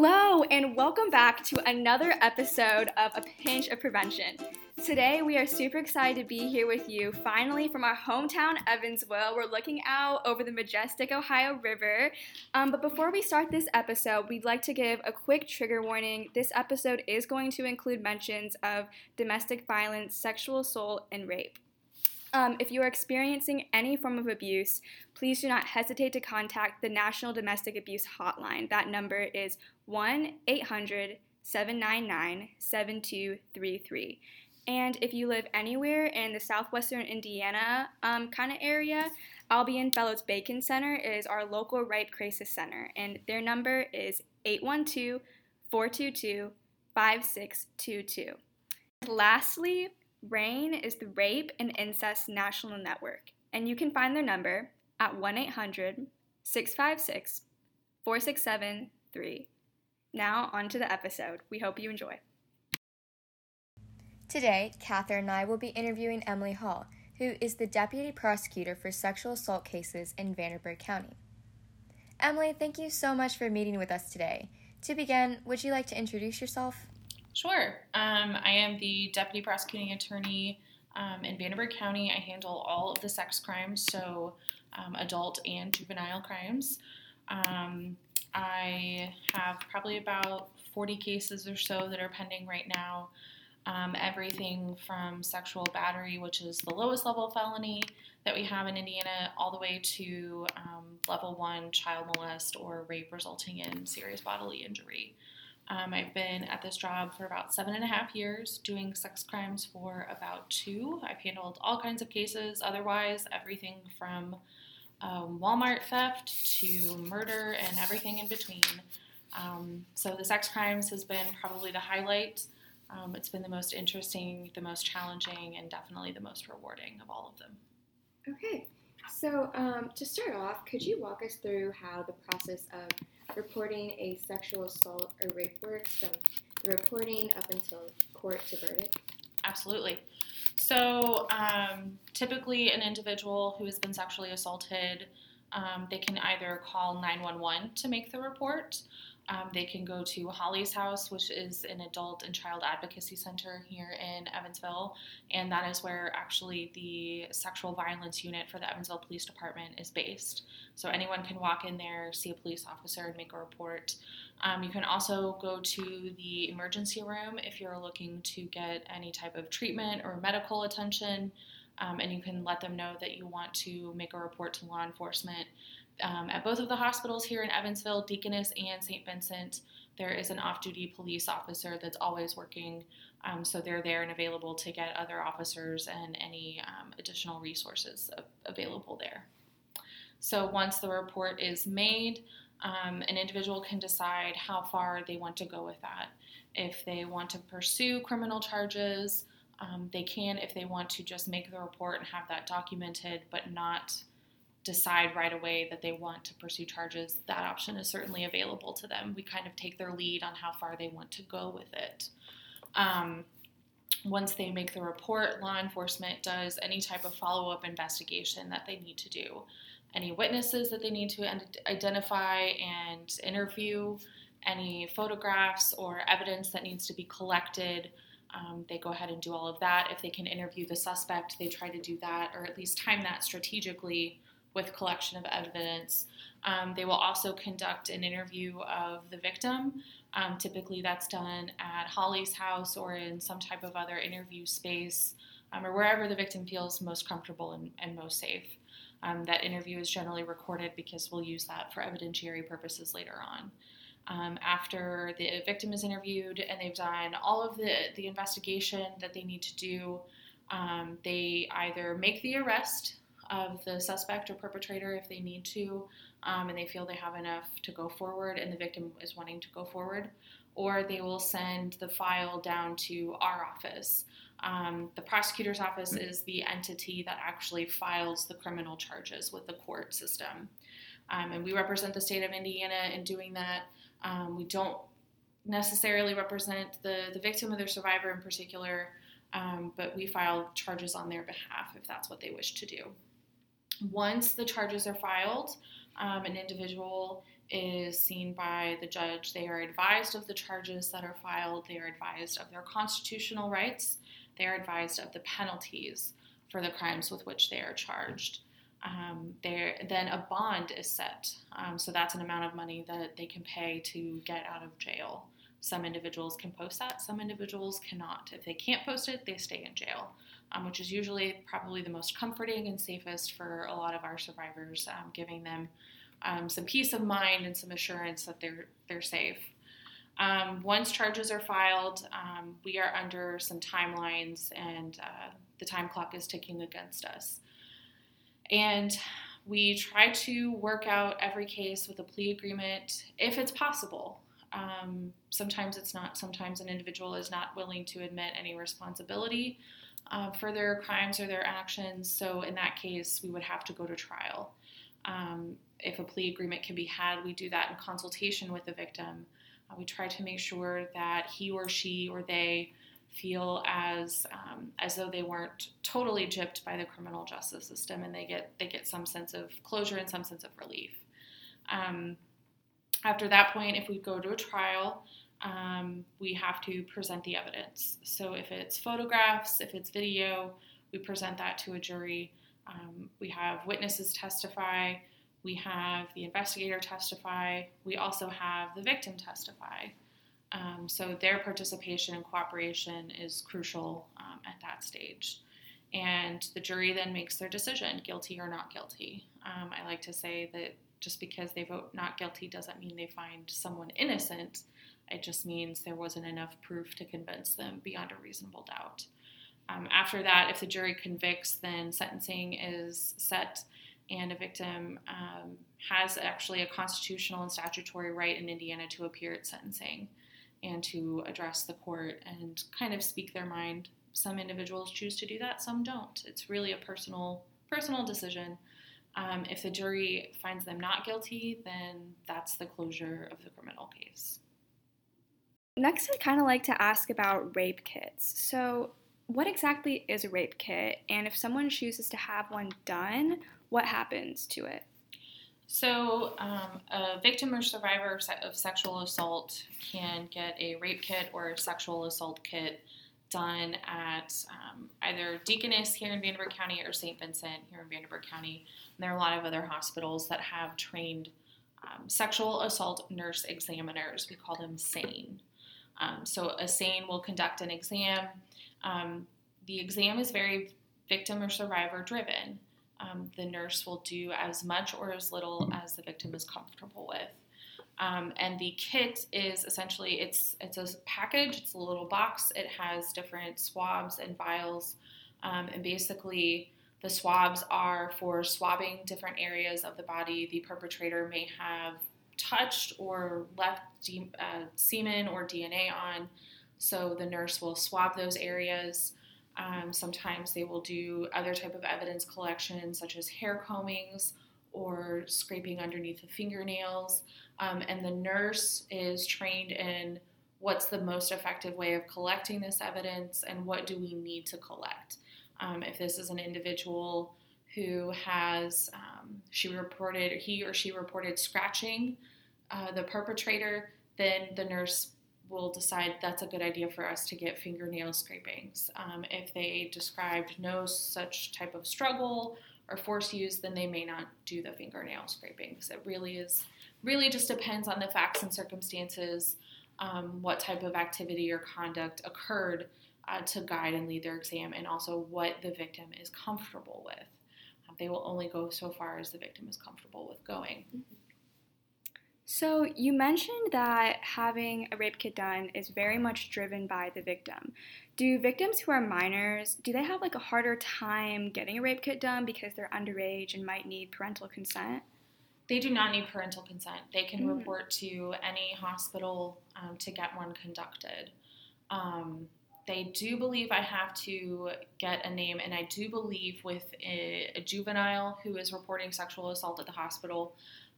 Hello, and welcome back to another episode of A Pinch of Prevention. Today, we are super excited to be here with you finally from our hometown, Evansville. We're looking out over the majestic Ohio River. Um, but before we start this episode, we'd like to give a quick trigger warning. This episode is going to include mentions of domestic violence, sexual assault, and rape. Um, if you are experiencing any form of abuse, please do not hesitate to contact the National Domestic Abuse Hotline. That number is 1 800 799 7233. And if you live anywhere in the southwestern Indiana um, kind of area, Albion Fellows Bacon Center is our local rape crisis center, and their number is 812 422 5622. Lastly, RAINN is the Rape and Incest National Network, and you can find their number at 1 800 656 4673. Now, on to the episode. We hope you enjoy. Today, Catherine and I will be interviewing Emily Hall, who is the Deputy Prosecutor for Sexual Assault Cases in Vanderburgh County. Emily, thank you so much for meeting with us today. To begin, would you like to introduce yourself? Sure. Um, I am the deputy prosecuting attorney um, in Vanderburgh County. I handle all of the sex crimes, so um, adult and juvenile crimes. Um, I have probably about 40 cases or so that are pending right now. Um, everything from sexual battery, which is the lowest level felony that we have in Indiana, all the way to um, level one child molest or rape resulting in serious bodily injury. Um, I've been at this job for about seven and a half years, doing sex crimes for about two. I've handled all kinds of cases, otherwise, everything from um, Walmart theft to murder and everything in between. Um, so, the sex crimes has been probably the highlight. Um, it's been the most interesting, the most challenging, and definitely the most rewarding of all of them. Okay, so um, to start off, could you walk us through how the process of reporting a sexual assault or rape works from reporting up until court to verdict? Absolutely. So, um, typically, an individual who has been sexually assaulted, um, they can either call 911 to make the report. Um, they can go to Holly's House, which is an adult and child advocacy center here in Evansville, and that is where actually the sexual violence unit for the Evansville Police Department is based. So anyone can walk in there, see a police officer, and make a report. Um, you can also go to the emergency room if you're looking to get any type of treatment or medical attention, um, and you can let them know that you want to make a report to law enforcement. Um, at both of the hospitals here in Evansville, Deaconess and St. Vincent, there is an off duty police officer that's always working. Um, so they're there and available to get other officers and any um, additional resources available there. So once the report is made, um, an individual can decide how far they want to go with that. If they want to pursue criminal charges, um, they can. If they want to just make the report and have that documented, but not decide right away that they want to pursue charges, that option is certainly available to them. We kind of take their lead on how far they want to go with it. Um, once they make the report, law enforcement does any type of follow up investigation that they need to do any witnesses that they need to identify and interview, any photographs or evidence that needs to be collected. Um, they go ahead and do all of that. If they can interview the suspect, they try to do that or at least time that strategically with collection of evidence. Um, they will also conduct an interview of the victim. Um, typically, that's done at Holly's house or in some type of other interview space um, or wherever the victim feels most comfortable and, and most safe. Um, that interview is generally recorded because we'll use that for evidentiary purposes later on. Um, after the victim is interviewed and they've done all of the, the investigation that they need to do, um, they either make the arrest of the suspect or perpetrator if they need to, um, and they feel they have enough to go forward and the victim is wanting to go forward, or they will send the file down to our office. Um, the prosecutor's office is the entity that actually files the criminal charges with the court system. Um, and we represent the state of Indiana in doing that. Um, we don't necessarily represent the, the victim or their survivor in particular, um, but we file charges on their behalf if that's what they wish to do. Once the charges are filed, um, an individual is seen by the judge. They are advised of the charges that are filed, they are advised of their constitutional rights, they are advised of the penalties for the crimes with which they are charged. Um, then a bond is set. Um, so that's an amount of money that they can pay to get out of jail. Some individuals can post that, some individuals cannot. If they can't post it, they stay in jail, um, which is usually probably the most comforting and safest for a lot of our survivors, um, giving them um, some peace of mind and some assurance that they're they're safe. Um, once charges are filed, um, we are under some timelines, and uh, the time clock is ticking against us. And we try to work out every case with a plea agreement if it's possible. Um, sometimes it's not. Sometimes an individual is not willing to admit any responsibility uh, for their crimes or their actions. So, in that case, we would have to go to trial. Um, if a plea agreement can be had, we do that in consultation with the victim. Uh, we try to make sure that he or she or they feel as um, as though they weren't totally gypped by the criminal justice system, and they get they get some sense of closure and some sense of relief. Um, after that point, if we go to a trial, um, we have to present the evidence. So if it's photographs, if it's video, we present that to a jury. Um, we have witnesses testify. We have the investigator testify. We also have the victim testify. Um, so their participation and cooperation is crucial um, at that stage. And the jury then makes their decision, guilty or not guilty. Um, I like to say that just because they vote not guilty doesn't mean they find someone innocent. It just means there wasn't enough proof to convince them beyond a reasonable doubt. Um, after that, if the jury convicts, then sentencing is set, and a victim um, has actually a constitutional and statutory right in Indiana to appear at sentencing and to address the court and kind of speak their mind. Some individuals choose to do that, some don't. It's really a personal personal decision. Um, if the jury finds them not guilty, then that's the closure of the criminal case. Next, I'd kind of like to ask about rape kits. So, what exactly is a rape kit? And if someone chooses to have one done, what happens to it? So, um, a victim or survivor of sexual assault can get a rape kit or a sexual assault kit done at um, either Deaconess here in Vanderburgh County or St. Vincent here in Vanderburgh County. And there are a lot of other hospitals that have trained um, sexual assault nurse examiners. We call them SANE. Um, so, a SANE will conduct an exam. Um, the exam is very victim or survivor driven um, the nurse will do as much or as little as the victim is comfortable with. Um, and the kit is essentially it's it's a package. It's a little box. It has different swabs and vials, um, and basically the swabs are for swabbing different areas of the body the perpetrator may have touched or left de- uh, semen or DNA on. So the nurse will swab those areas. Um, sometimes they will do other type of evidence collection, such as hair combings or scraping underneath the fingernails. Um, and the nurse is trained in what's the most effective way of collecting this evidence and what do we need to collect. Um, if this is an individual who has, um, she reported, he or she reported scratching uh, the perpetrator, then the nurse will decide that's a good idea for us to get fingernail scrapings. Um, if they described no such type of struggle or force use, then they may not do the fingernail scrapings. It really is, really just depends on the facts and circumstances, um, what type of activity or conduct occurred uh, to guide and lead their exam, and also what the victim is comfortable with. They will only go so far as the victim is comfortable with going. Mm-hmm. So, you mentioned that having a rape kit done is very much driven by the victim. Do victims who are minors, do they have like a harder time getting a rape kit done because they're underage and might need parental consent? They do not need parental consent. They can mm. report to any hospital um, to get one conducted. Um, they do believe I have to get a name, and I do believe with a, a juvenile who is reporting sexual assault at the hospital,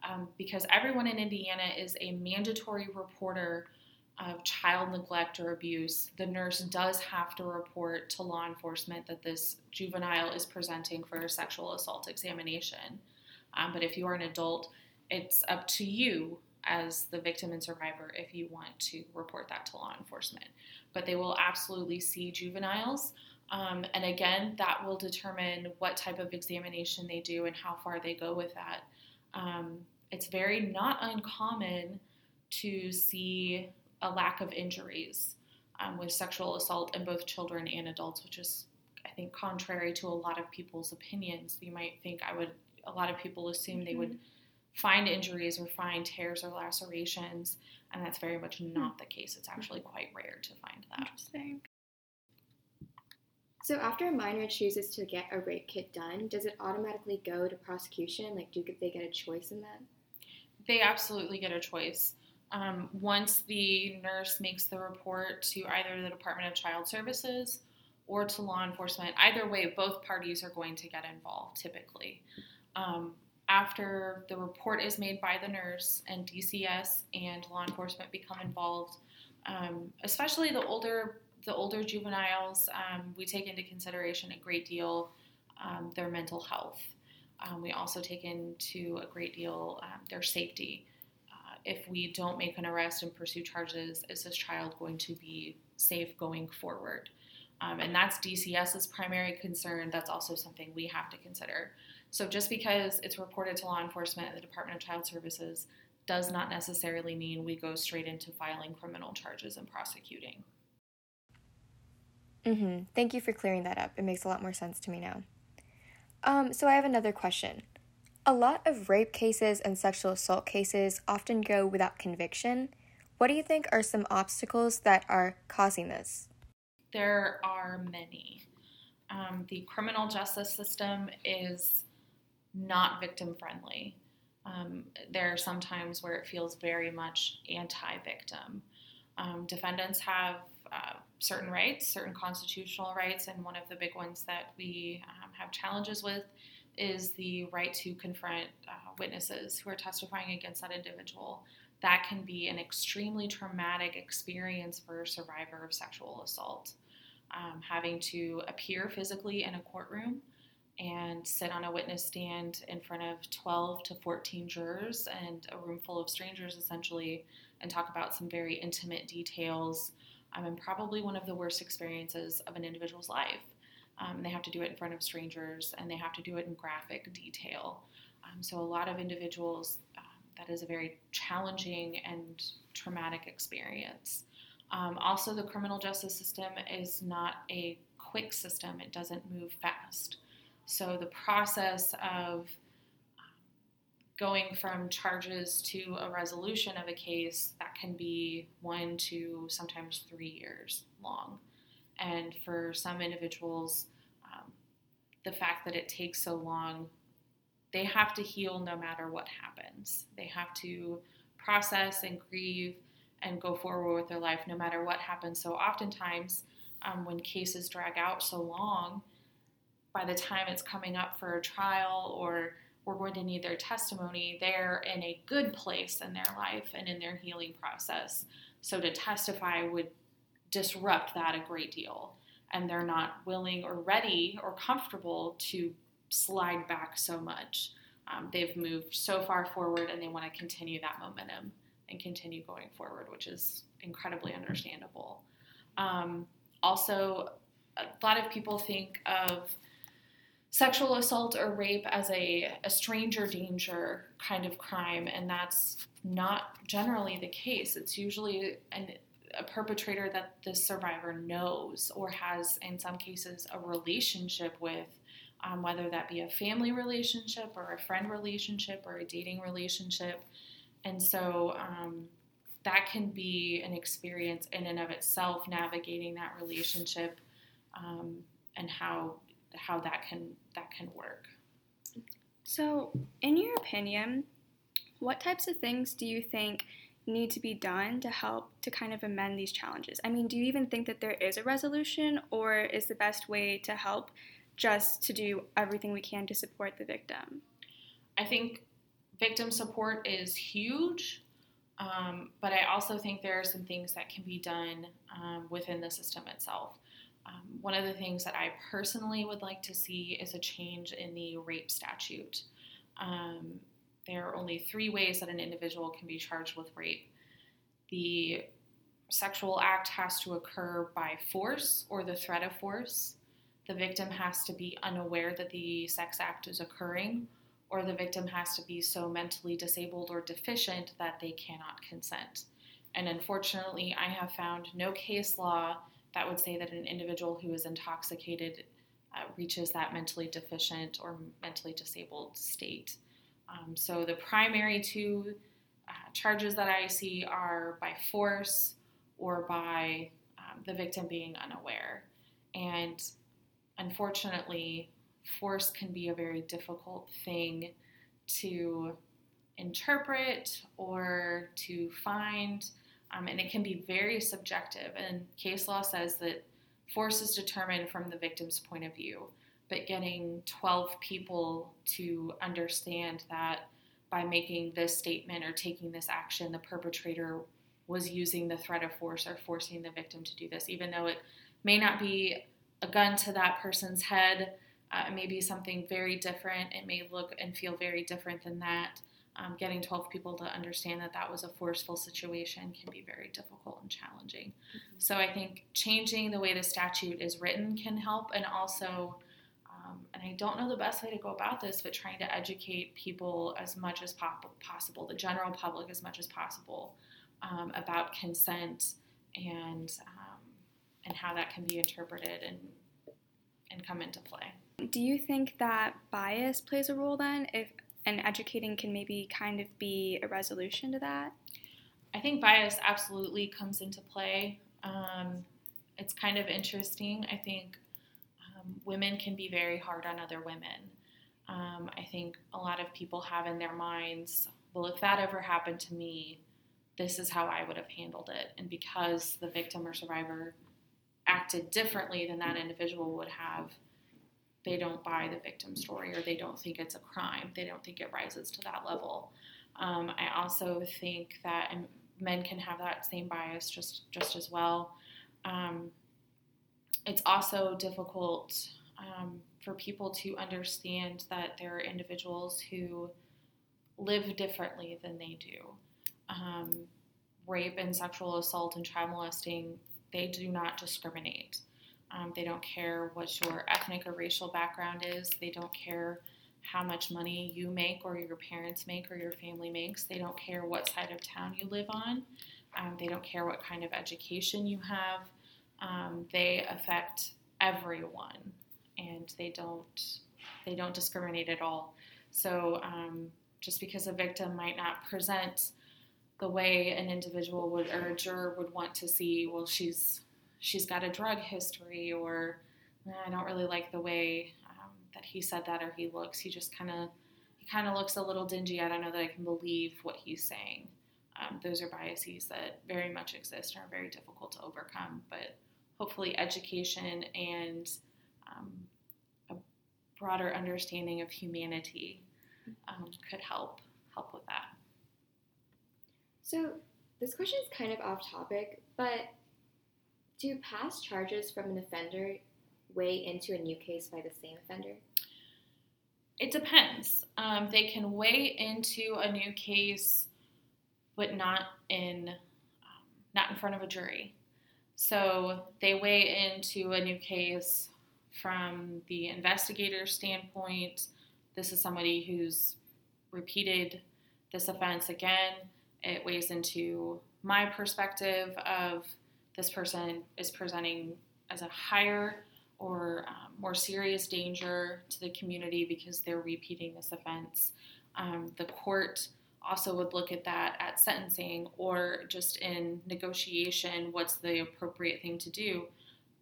um, because everyone in Indiana is a mandatory reporter of child neglect or abuse, the nurse does have to report to law enforcement that this juvenile is presenting for a sexual assault examination. Um, but if you are an adult, it's up to you as the victim and survivor if you want to report that to law enforcement. But they will absolutely see juveniles. Um, and again, that will determine what type of examination they do and how far they go with that. Um, it's very not uncommon to see a lack of injuries um, with sexual assault in both children and adults, which is, I think, contrary to a lot of people's opinions. You might think I would, a lot of people assume mm-hmm. they would mm-hmm. Find injuries or find tears or lacerations, and that's very much hmm. not the case. It's actually quite rare to find that. Interesting. So after a minor chooses to get a rape kit done, does it automatically go to prosecution? Like, do they get a choice in that? They absolutely get a choice. Um, once the nurse makes the report to either the Department of Child Services or to law enforcement, either way, both parties are going to get involved typically. Um, after the report is made by the nurse and DCS and law enforcement become involved, um, especially the older the older juveniles, um, we take into consideration a great deal um, their mental health. Um, we also take into a great deal um, their safety if we don't make an arrest and pursue charges, is this child going to be safe going forward? Um, and that's DCS's primary concern. That's also something we have to consider. So just because it's reported to law enforcement and the Department of Child Services does not necessarily mean we go straight into filing criminal charges and prosecuting. Mm-hmm. Thank you for clearing that up. It makes a lot more sense to me now. Um, so I have another question. A lot of rape cases and sexual assault cases often go without conviction. What do you think are some obstacles that are causing this? There are many. Um, the criminal justice system is not victim friendly. Um, there are some times where it feels very much anti victim. Um, defendants have uh, certain rights, certain constitutional rights, and one of the big ones that we um, have challenges with is the right to confront uh, witnesses who are testifying against that individual. That can be an extremely traumatic experience for a survivor of sexual assault. Um, having to appear physically in a courtroom and sit on a witness stand in front of 12 to 14 jurors and a room full of strangers essentially and talk about some very intimate details um, and probably one of the worst experiences of an individual's life. Um, they have to do it in front of strangers and they have to do it in graphic detail. Um, so, a lot of individuals, uh, that is a very challenging and traumatic experience. Um, also, the criminal justice system is not a quick system, it doesn't move fast. So, the process of going from charges to a resolution of a case that can be one to sometimes three years long. And for some individuals, um, the fact that it takes so long, they have to heal no matter what happens. They have to process and grieve and go forward with their life no matter what happens. So, oftentimes, um, when cases drag out so long, by the time it's coming up for a trial or we're going to need their testimony, they're in a good place in their life and in their healing process. So, to testify would disrupt that a great deal. And they're not willing or ready or comfortable to slide back so much. Um, they've moved so far forward and they want to continue that momentum and continue going forward, which is incredibly understandable. Um, also, a lot of people think of sexual assault or rape as a, a stranger danger kind of crime, and that's not generally the case. It's usually an a perpetrator that the survivor knows or has, in some cases, a relationship with, um, whether that be a family relationship or a friend relationship or a dating relationship. And so um, that can be an experience in and of itself, navigating that relationship um, and how how that can that can work. So, in your opinion, what types of things do you think need to be done to help to kind of amend these challenges? I mean, do you even think that there is a resolution, or is the best way to help just to do everything we can to support the victim? I think victim support is huge, um, but I also think there are some things that can be done um, within the system itself. Um, one of the things that I personally would like to see is a change in the rape statute. Um, there are only three ways that an individual can be charged with rape. The sexual act has to occur by force or the threat of force. The victim has to be unaware that the sex act is occurring, or the victim has to be so mentally disabled or deficient that they cannot consent. And unfortunately, I have found no case law that would say that an individual who is intoxicated uh, reaches that mentally deficient or mentally disabled state. Um, so the primary two uh, charges that I see are by force or by um, the victim being unaware. And unfortunately, force can be a very difficult thing to interpret or to find, um, and it can be very subjective. And case law says that force is determined from the victim's point of view, but getting 12 people to understand that by making this statement or taking this action, the perpetrator was using the threat of force or forcing the victim to do this, even though it may not be a gun to that person's head. Uh, it may be something very different. It may look and feel very different than that. Um, getting 12 people to understand that that was a forceful situation can be very difficult and challenging. Mm-hmm. So I think changing the way the statute is written can help, and also, um, and I don't know the best way to go about this, but trying to educate people as much as pop- possible, the general public as much as possible, um, about consent and um, and how that can be interpreted and and come into play. Do you think that bias plays a role then? If and educating can maybe kind of be a resolution to that? I think bias absolutely comes into play. Um, it's kind of interesting. I think um, women can be very hard on other women. Um, I think a lot of people have in their minds, well, if that ever happened to me, this is how I would have handled it. And because the victim or survivor acted differently than that individual would have, they don't buy the victim story or they don't think it's a crime. They don't think it rises to that level. Um, I also think that men can have that same bias just just as well. Um, it's also difficult um, for people to understand that there are individuals who live differently than they do. Um, rape and sexual assault and child molesting, they do not discriminate. Um, they don't care what your ethnic or racial background is. They don't care how much money you make or your parents make or your family makes. They don't care what side of town you live on. Um, they don't care what kind of education you have. Um, they affect everyone, and they don't they don't discriminate at all. So um, just because a victim might not present the way an individual would or a juror would want to see, well, she's she's got a drug history, or I don't really like the way um, that he said that or he looks. He just kind of he kind of looks a little dingy. I don't know that I can believe what he's saying. Um, those are biases that very much exist and are very difficult to overcome. But hopefully, education and um, a broader understanding of humanity um, could help help with that. So this question is kind of off topic, but do past charges from an offender weigh into a new case by the same offender? It depends. Um, they can weigh into a new case, but not in um, not in front of a jury. So they weigh into a new case from the investigator's standpoint. This is somebody who's repeated this offense again. It weighs into my perspective of this person is presenting as a higher or um, more serious danger to the community because they're repeating this offense. Um, the court also would look at that at sentencing or just in negotiation what's the appropriate thing to do.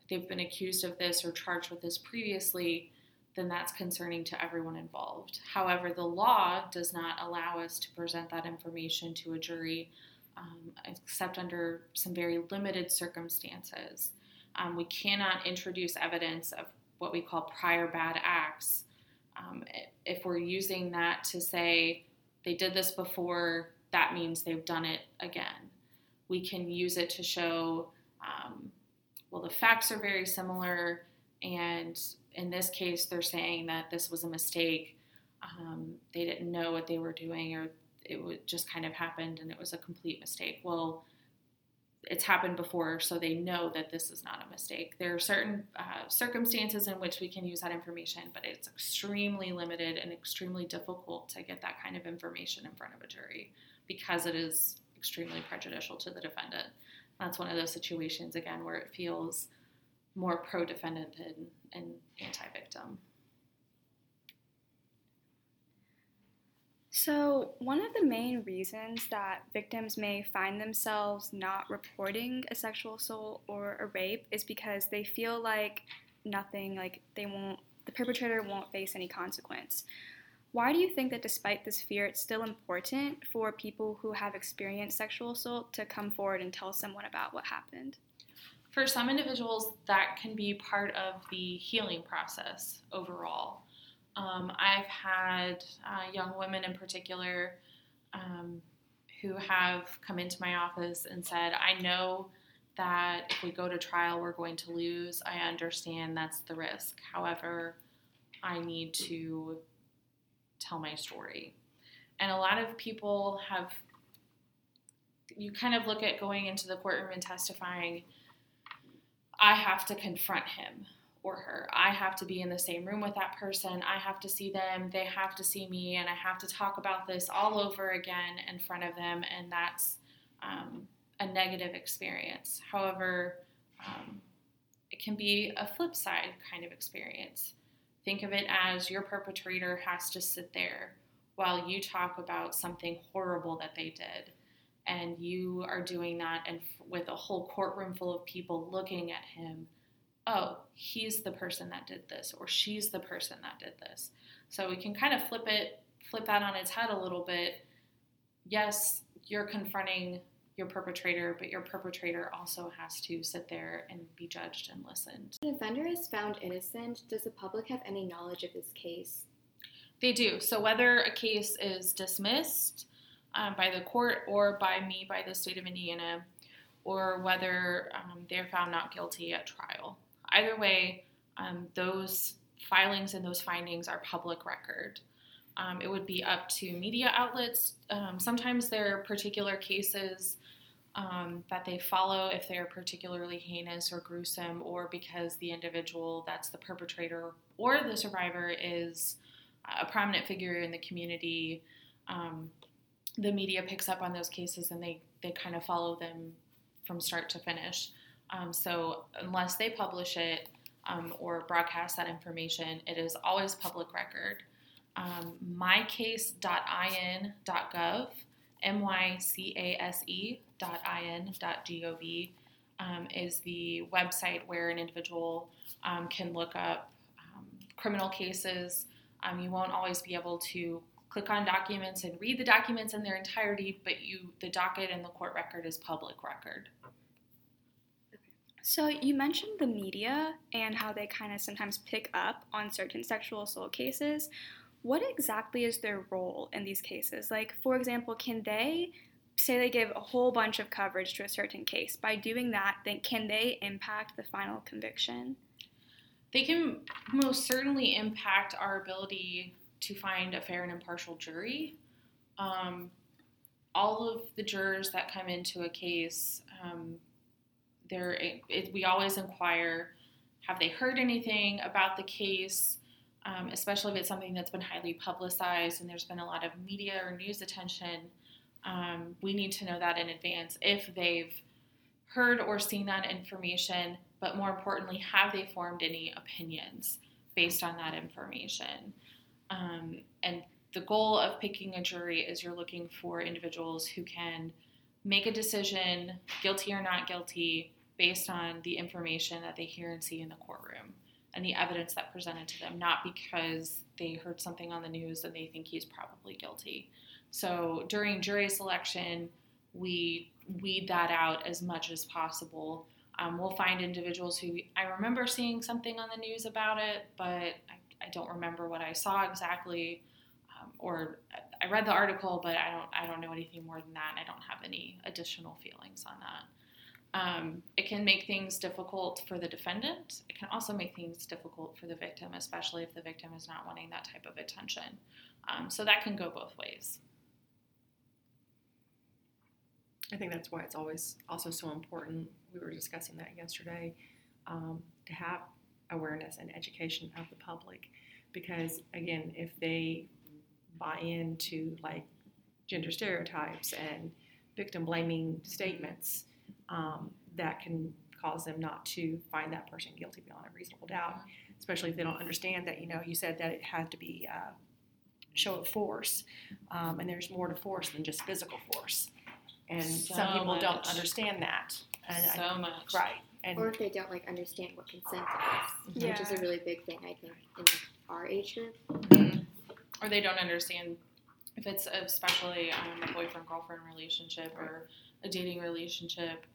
If they've been accused of this or charged with this previously, then that's concerning to everyone involved. However, the law does not allow us to present that information to a jury um, except under some very limited circumstances. Um, we cannot introduce evidence of what we call prior bad acts. Um, if we're using that to say they did this before, that means they've done it again. We can use it to show, um, well, the facts are very similar, and in this case, they're saying that this was a mistake. um, they didn't know what they were doing or it just kind of happened and it was a complete mistake. Well, it's happened before, so they know that this is not a mistake. There are certain uh, circumstances in which we can use that information, but it's extremely limited and extremely difficult to get that kind of information in front of a jury because it is extremely prejudicial to the defendant. That's one of those situations, again, where it feels more pro defendant and, and anti victim. So, one of the main reasons that victims may find themselves not reporting a sexual assault or a rape is because they feel like nothing, like they won't, the perpetrator won't face any consequence. Why do you think that despite this fear, it's still important for people who have experienced sexual assault to come forward and tell someone about what happened? For some individuals, that can be part of the healing process overall. Um, I've had uh, young women in particular um, who have come into my office and said, I know that if we go to trial, we're going to lose. I understand that's the risk. However, I need to tell my story. And a lot of people have, you kind of look at going into the courtroom and testifying, I have to confront him or her. I have to be in the same room with that person. I have to see them. They have to see me. And I have to talk about this all over again in front of them. And that's um, a negative experience. However, um, it can be a flip side kind of experience. Think of it as your perpetrator has to sit there while you talk about something horrible that they did. And you are doing that and with a whole courtroom full of people looking at him oh, he's the person that did this, or she's the person that did this. So we can kind of flip it, flip that on its head a little bit. Yes, you're confronting your perpetrator, but your perpetrator also has to sit there and be judged and listened. If the offender is found innocent, does the public have any knowledge of this case? They do. So whether a case is dismissed um, by the court or by me, by the state of Indiana, or whether um, they're found not guilty at trial either way, um, those filings and those findings are public record. Um, it would be up to media outlets. Um, sometimes there are particular cases um, that they follow if they're particularly heinous or gruesome, or because the individual that's the perpetrator or the survivor is a prominent figure in the community. Um, the media picks up on those cases and they, they kind of follow them from start to finish. Um, so unless they publish it um, or broadcast that information, it is always public record. Um, mycase.in.gov, M-Y-C-A-S-E.in.gov um, is the website where an individual um, can look up um, criminal cases. Um, you won't always be able to click on documents and read the documents in their entirety, but you the docket and the court record is public record. So, you mentioned the media and how they kind of sometimes pick up on certain sexual assault cases. What exactly is their role in these cases? Like, for example, can they say they give a whole bunch of coverage to a certain case? By doing that, then can they impact the final conviction? They can most certainly impact our ability to find a fair and impartial jury. Um, all of the jurors that come into a case um, there it, we always inquire have they heard anything about the case? Um, especially if it's something that's been highly publicized and there's been a lot of media or news attention um, we need to know that in advance if they've heard or seen that information but more importantly have they formed any opinions based on that information? Um, and the goal of picking a jury is you're looking for individuals who can make a decision guilty or not guilty based on the information that they hear and see in the courtroom and the evidence that presented to them, not because they heard something on the news and they think he's probably guilty. So during jury selection, we weed that out as much as possible. Um, we'll find individuals who I remember seeing something on the news about it, but I, I don't remember what I saw exactly, um, or I read the article, but I don't I don't know anything more than that. I don't have any additional feelings on that. Um, it can make things difficult for the defendant. It can also make things difficult for the victim, especially if the victim is not wanting that type of attention. Um, so that can go both ways. I think that's why it's always also so important. We were discussing that yesterday um, to have awareness and education of the public, because again, if they buy into like gender stereotypes and victim blaming statements, um, that can cause them not to find that person guilty beyond a reasonable doubt, especially if they don't understand that. You know, you said that it had to be uh, show of force, um, and there's more to force than just physical force. And So some people don't understand that. And I- so much. right. And Or if they don't like understand what consent is, Yeah. which is a really big thing I think in our age group. Mhm. Or they don't understand if it's especially um, a boyfriend girlfriend relationship or a dating relationship.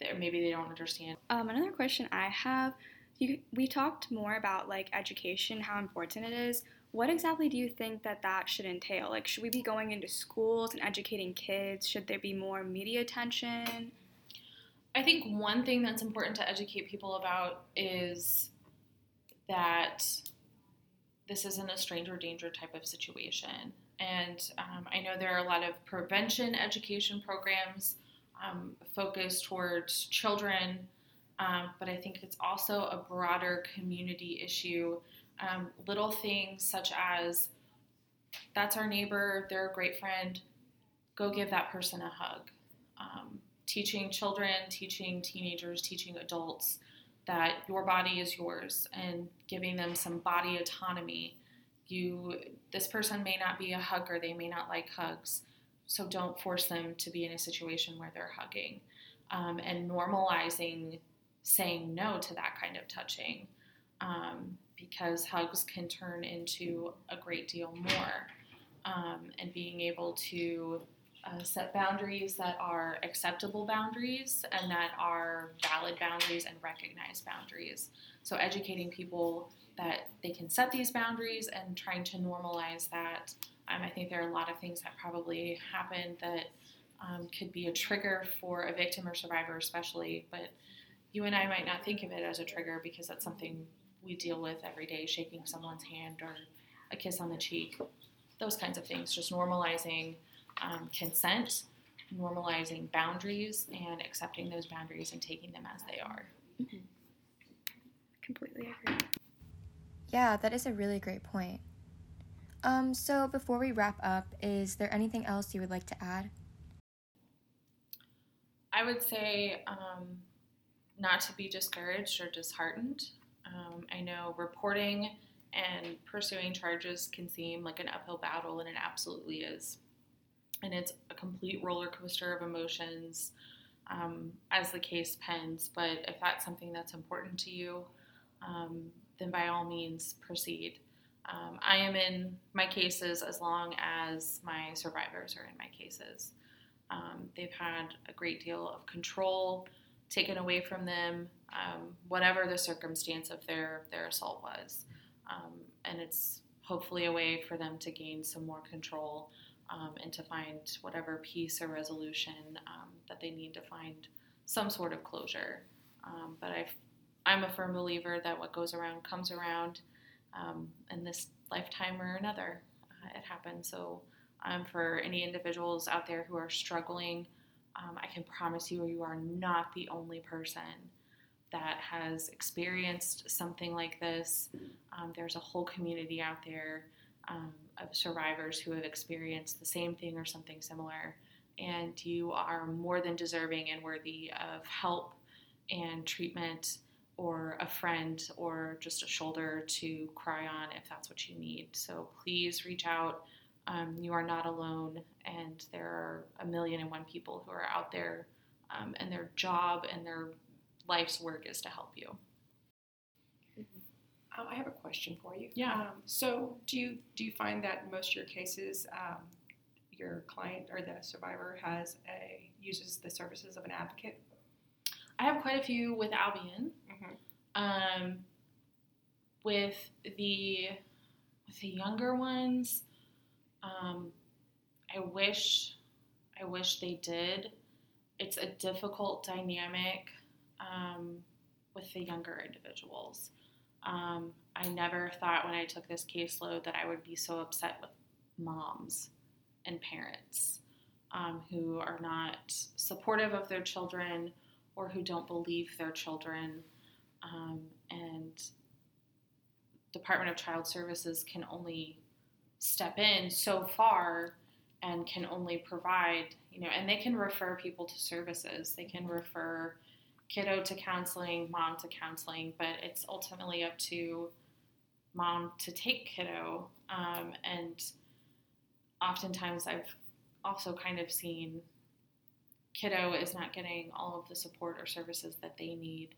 That maybe they don't understand. Um, another question I have, you, we talked more about like education, how important it is. What exactly do you think that that should entail? Like, should we be going into schools and educating kids? Should there be more media attention? I think one thing that's important to educate people about is that this isn't a stranger danger type of situation. And um, I know there are a lot of prevention education programs um, focused towards children, um, but I think it's also a broader community issue. Um, little things such as that's our neighbor, they're a great friend, go give that person a hug. Um, teaching children, teaching teenagers, teaching adults that your body is yours and giving them some body autonomy. You this person may not be a hugger, they may not like hugs. So don't force them to be in a situation where they're hugging. Um, and normalizing saying no to that kind of touching. Um, because hugs can turn into a great deal more. Um, and being able to uh, set boundaries that are acceptable boundaries and that are valid boundaries and recognized boundaries. So, educating people that they can set these boundaries and trying to normalize that. Um, I think there are a lot of things that probably happen that um, could be a trigger for a victim or survivor, especially, but you and I might not think of it as a trigger because that's something we deal with every day shaking someone's hand or a kiss on the cheek, those kinds of things, just normalizing um, consent, normalizing boundaries, and accepting those boundaries and taking them as they are. Completely agree. Yeah, that is a really great point. Um, so before we wrap up, is there anything else you would like to add? I would say um, not to be discouraged or disheartened. Um, I know reporting and pursuing charges can seem like an uphill battle, and it absolutely is. And it's a complete roller coaster of emotions um, as the case pens. But if that's something that's important to you, um, then by all means proceed. Um, I am in my cases as long as my survivors are in my cases. Um, they've had a great deal of control taken away from them, um, whatever the circumstance of their, their assault was. Um, and it's hopefully a way for them to gain some more control um, and to find whatever peace or resolution um, that they need to find some sort of closure. But I've, I'm a firm believer that what goes around comes around um, in this lifetime or another. Uh, it happens. So um, for any individuals out there who are struggling, um, I can promise you, you are not the only person that has experienced something like this. Um, there's a whole community out there um, of survivors who have experienced the same thing or something similar, and you are more than deserving and worthy of help and treatment. Or a friend, or just a shoulder to cry on if that's what you need. So please reach out. Um, you are not alone, and there are a million and one people who are out there, um, and their job and their life's work is to help you. Um, I have a question for you. Yeah. Um, so, do you do you find that most of your cases, um, your client or the survivor has a uses the services of an advocate? I have quite a few with Albion. Um, with the with the younger ones, um, I wish I wish they did. it's a difficult dynamic um, with the younger individuals. Um, I never thought when I took this caseload that I would be so upset with moms and parents um, who are not supportive of their children or who don't believe their children. Um, and Department of Child Services can only step in so far and can only provide, you know, and they can refer people to services. They can refer kiddo to counseling, mom to counseling, but it's ultimately up to mom to take kiddo. Um, and oftentimes I've also kind of seen kiddo is not getting all of the support or services that they need,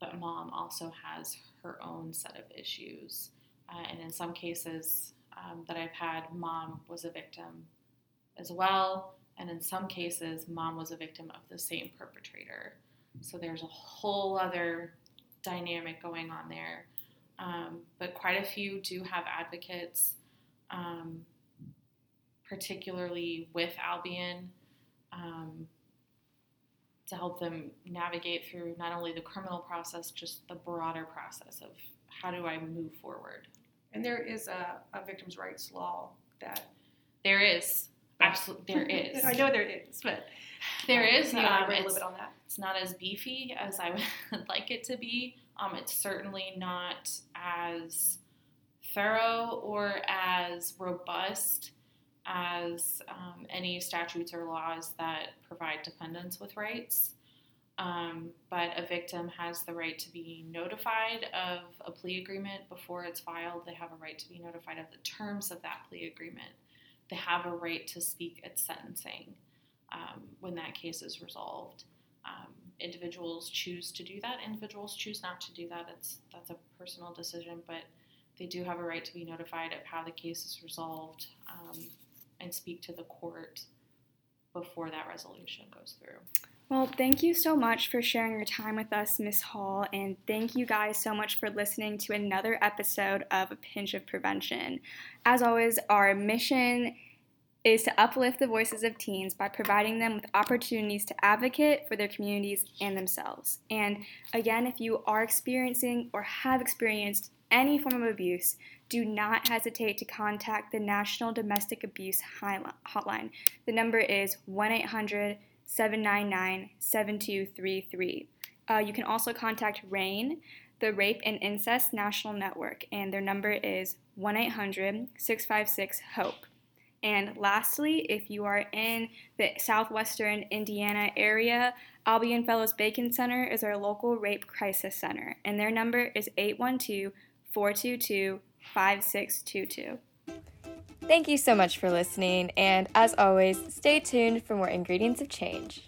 but mom also has her own set of issues. Uh, and in some cases um, that I've had, mom was a victim as well. And in some cases, mom was a victim of the same perpetrator. So there's a whole other dynamic going on there. Um, but quite a few do have advocates, um, particularly with Albion, um, to help them navigate through not only the criminal process, just the broader process of how do I move forward. And there is a, a victims' rights law that there is. Absolutely, there is. I know there is, but there um, is. You um, a little bit on that? It's not as beefy as I would like it to be. Um, it's certainly not as thorough or as robust as um, any statutes or laws that provide defendants with rights. Um, but a victim has the right to be notified of a plea agreement before it's filed. They have a right to be notified of the terms of that plea agreement. They have a right to speak at sentencing um, when that case is resolved. Um, individuals choose to do that. Individuals choose not to do that. It's that's a personal decision, but they do have a right to be notified of how the case is resolved um, and speak to the court before that resolution goes through. Well, thank you so much for sharing your time with us, Ms. Hall, and thank you guys so much for listening to another episode of A Pinch of Prevention. As always, our mission is to uplift the voices of teens by providing them with opportunities to advocate for their communities and themselves. And again, if you are experiencing or have experienced any form of abuse, do not hesitate to contact the National Domestic Abuse Hotline. The number is 1 800 799 7233. Uh, you can also contact RAINN, the Rape and Incest National Network, and their number is 1 800 656 HOPE. And lastly, if you are in the southwestern Indiana area, Albion Fellows Bacon Center is our local rape crisis center, and their number is 812 422 5622. Thank you so much for listening, and as always, stay tuned for more ingredients of change.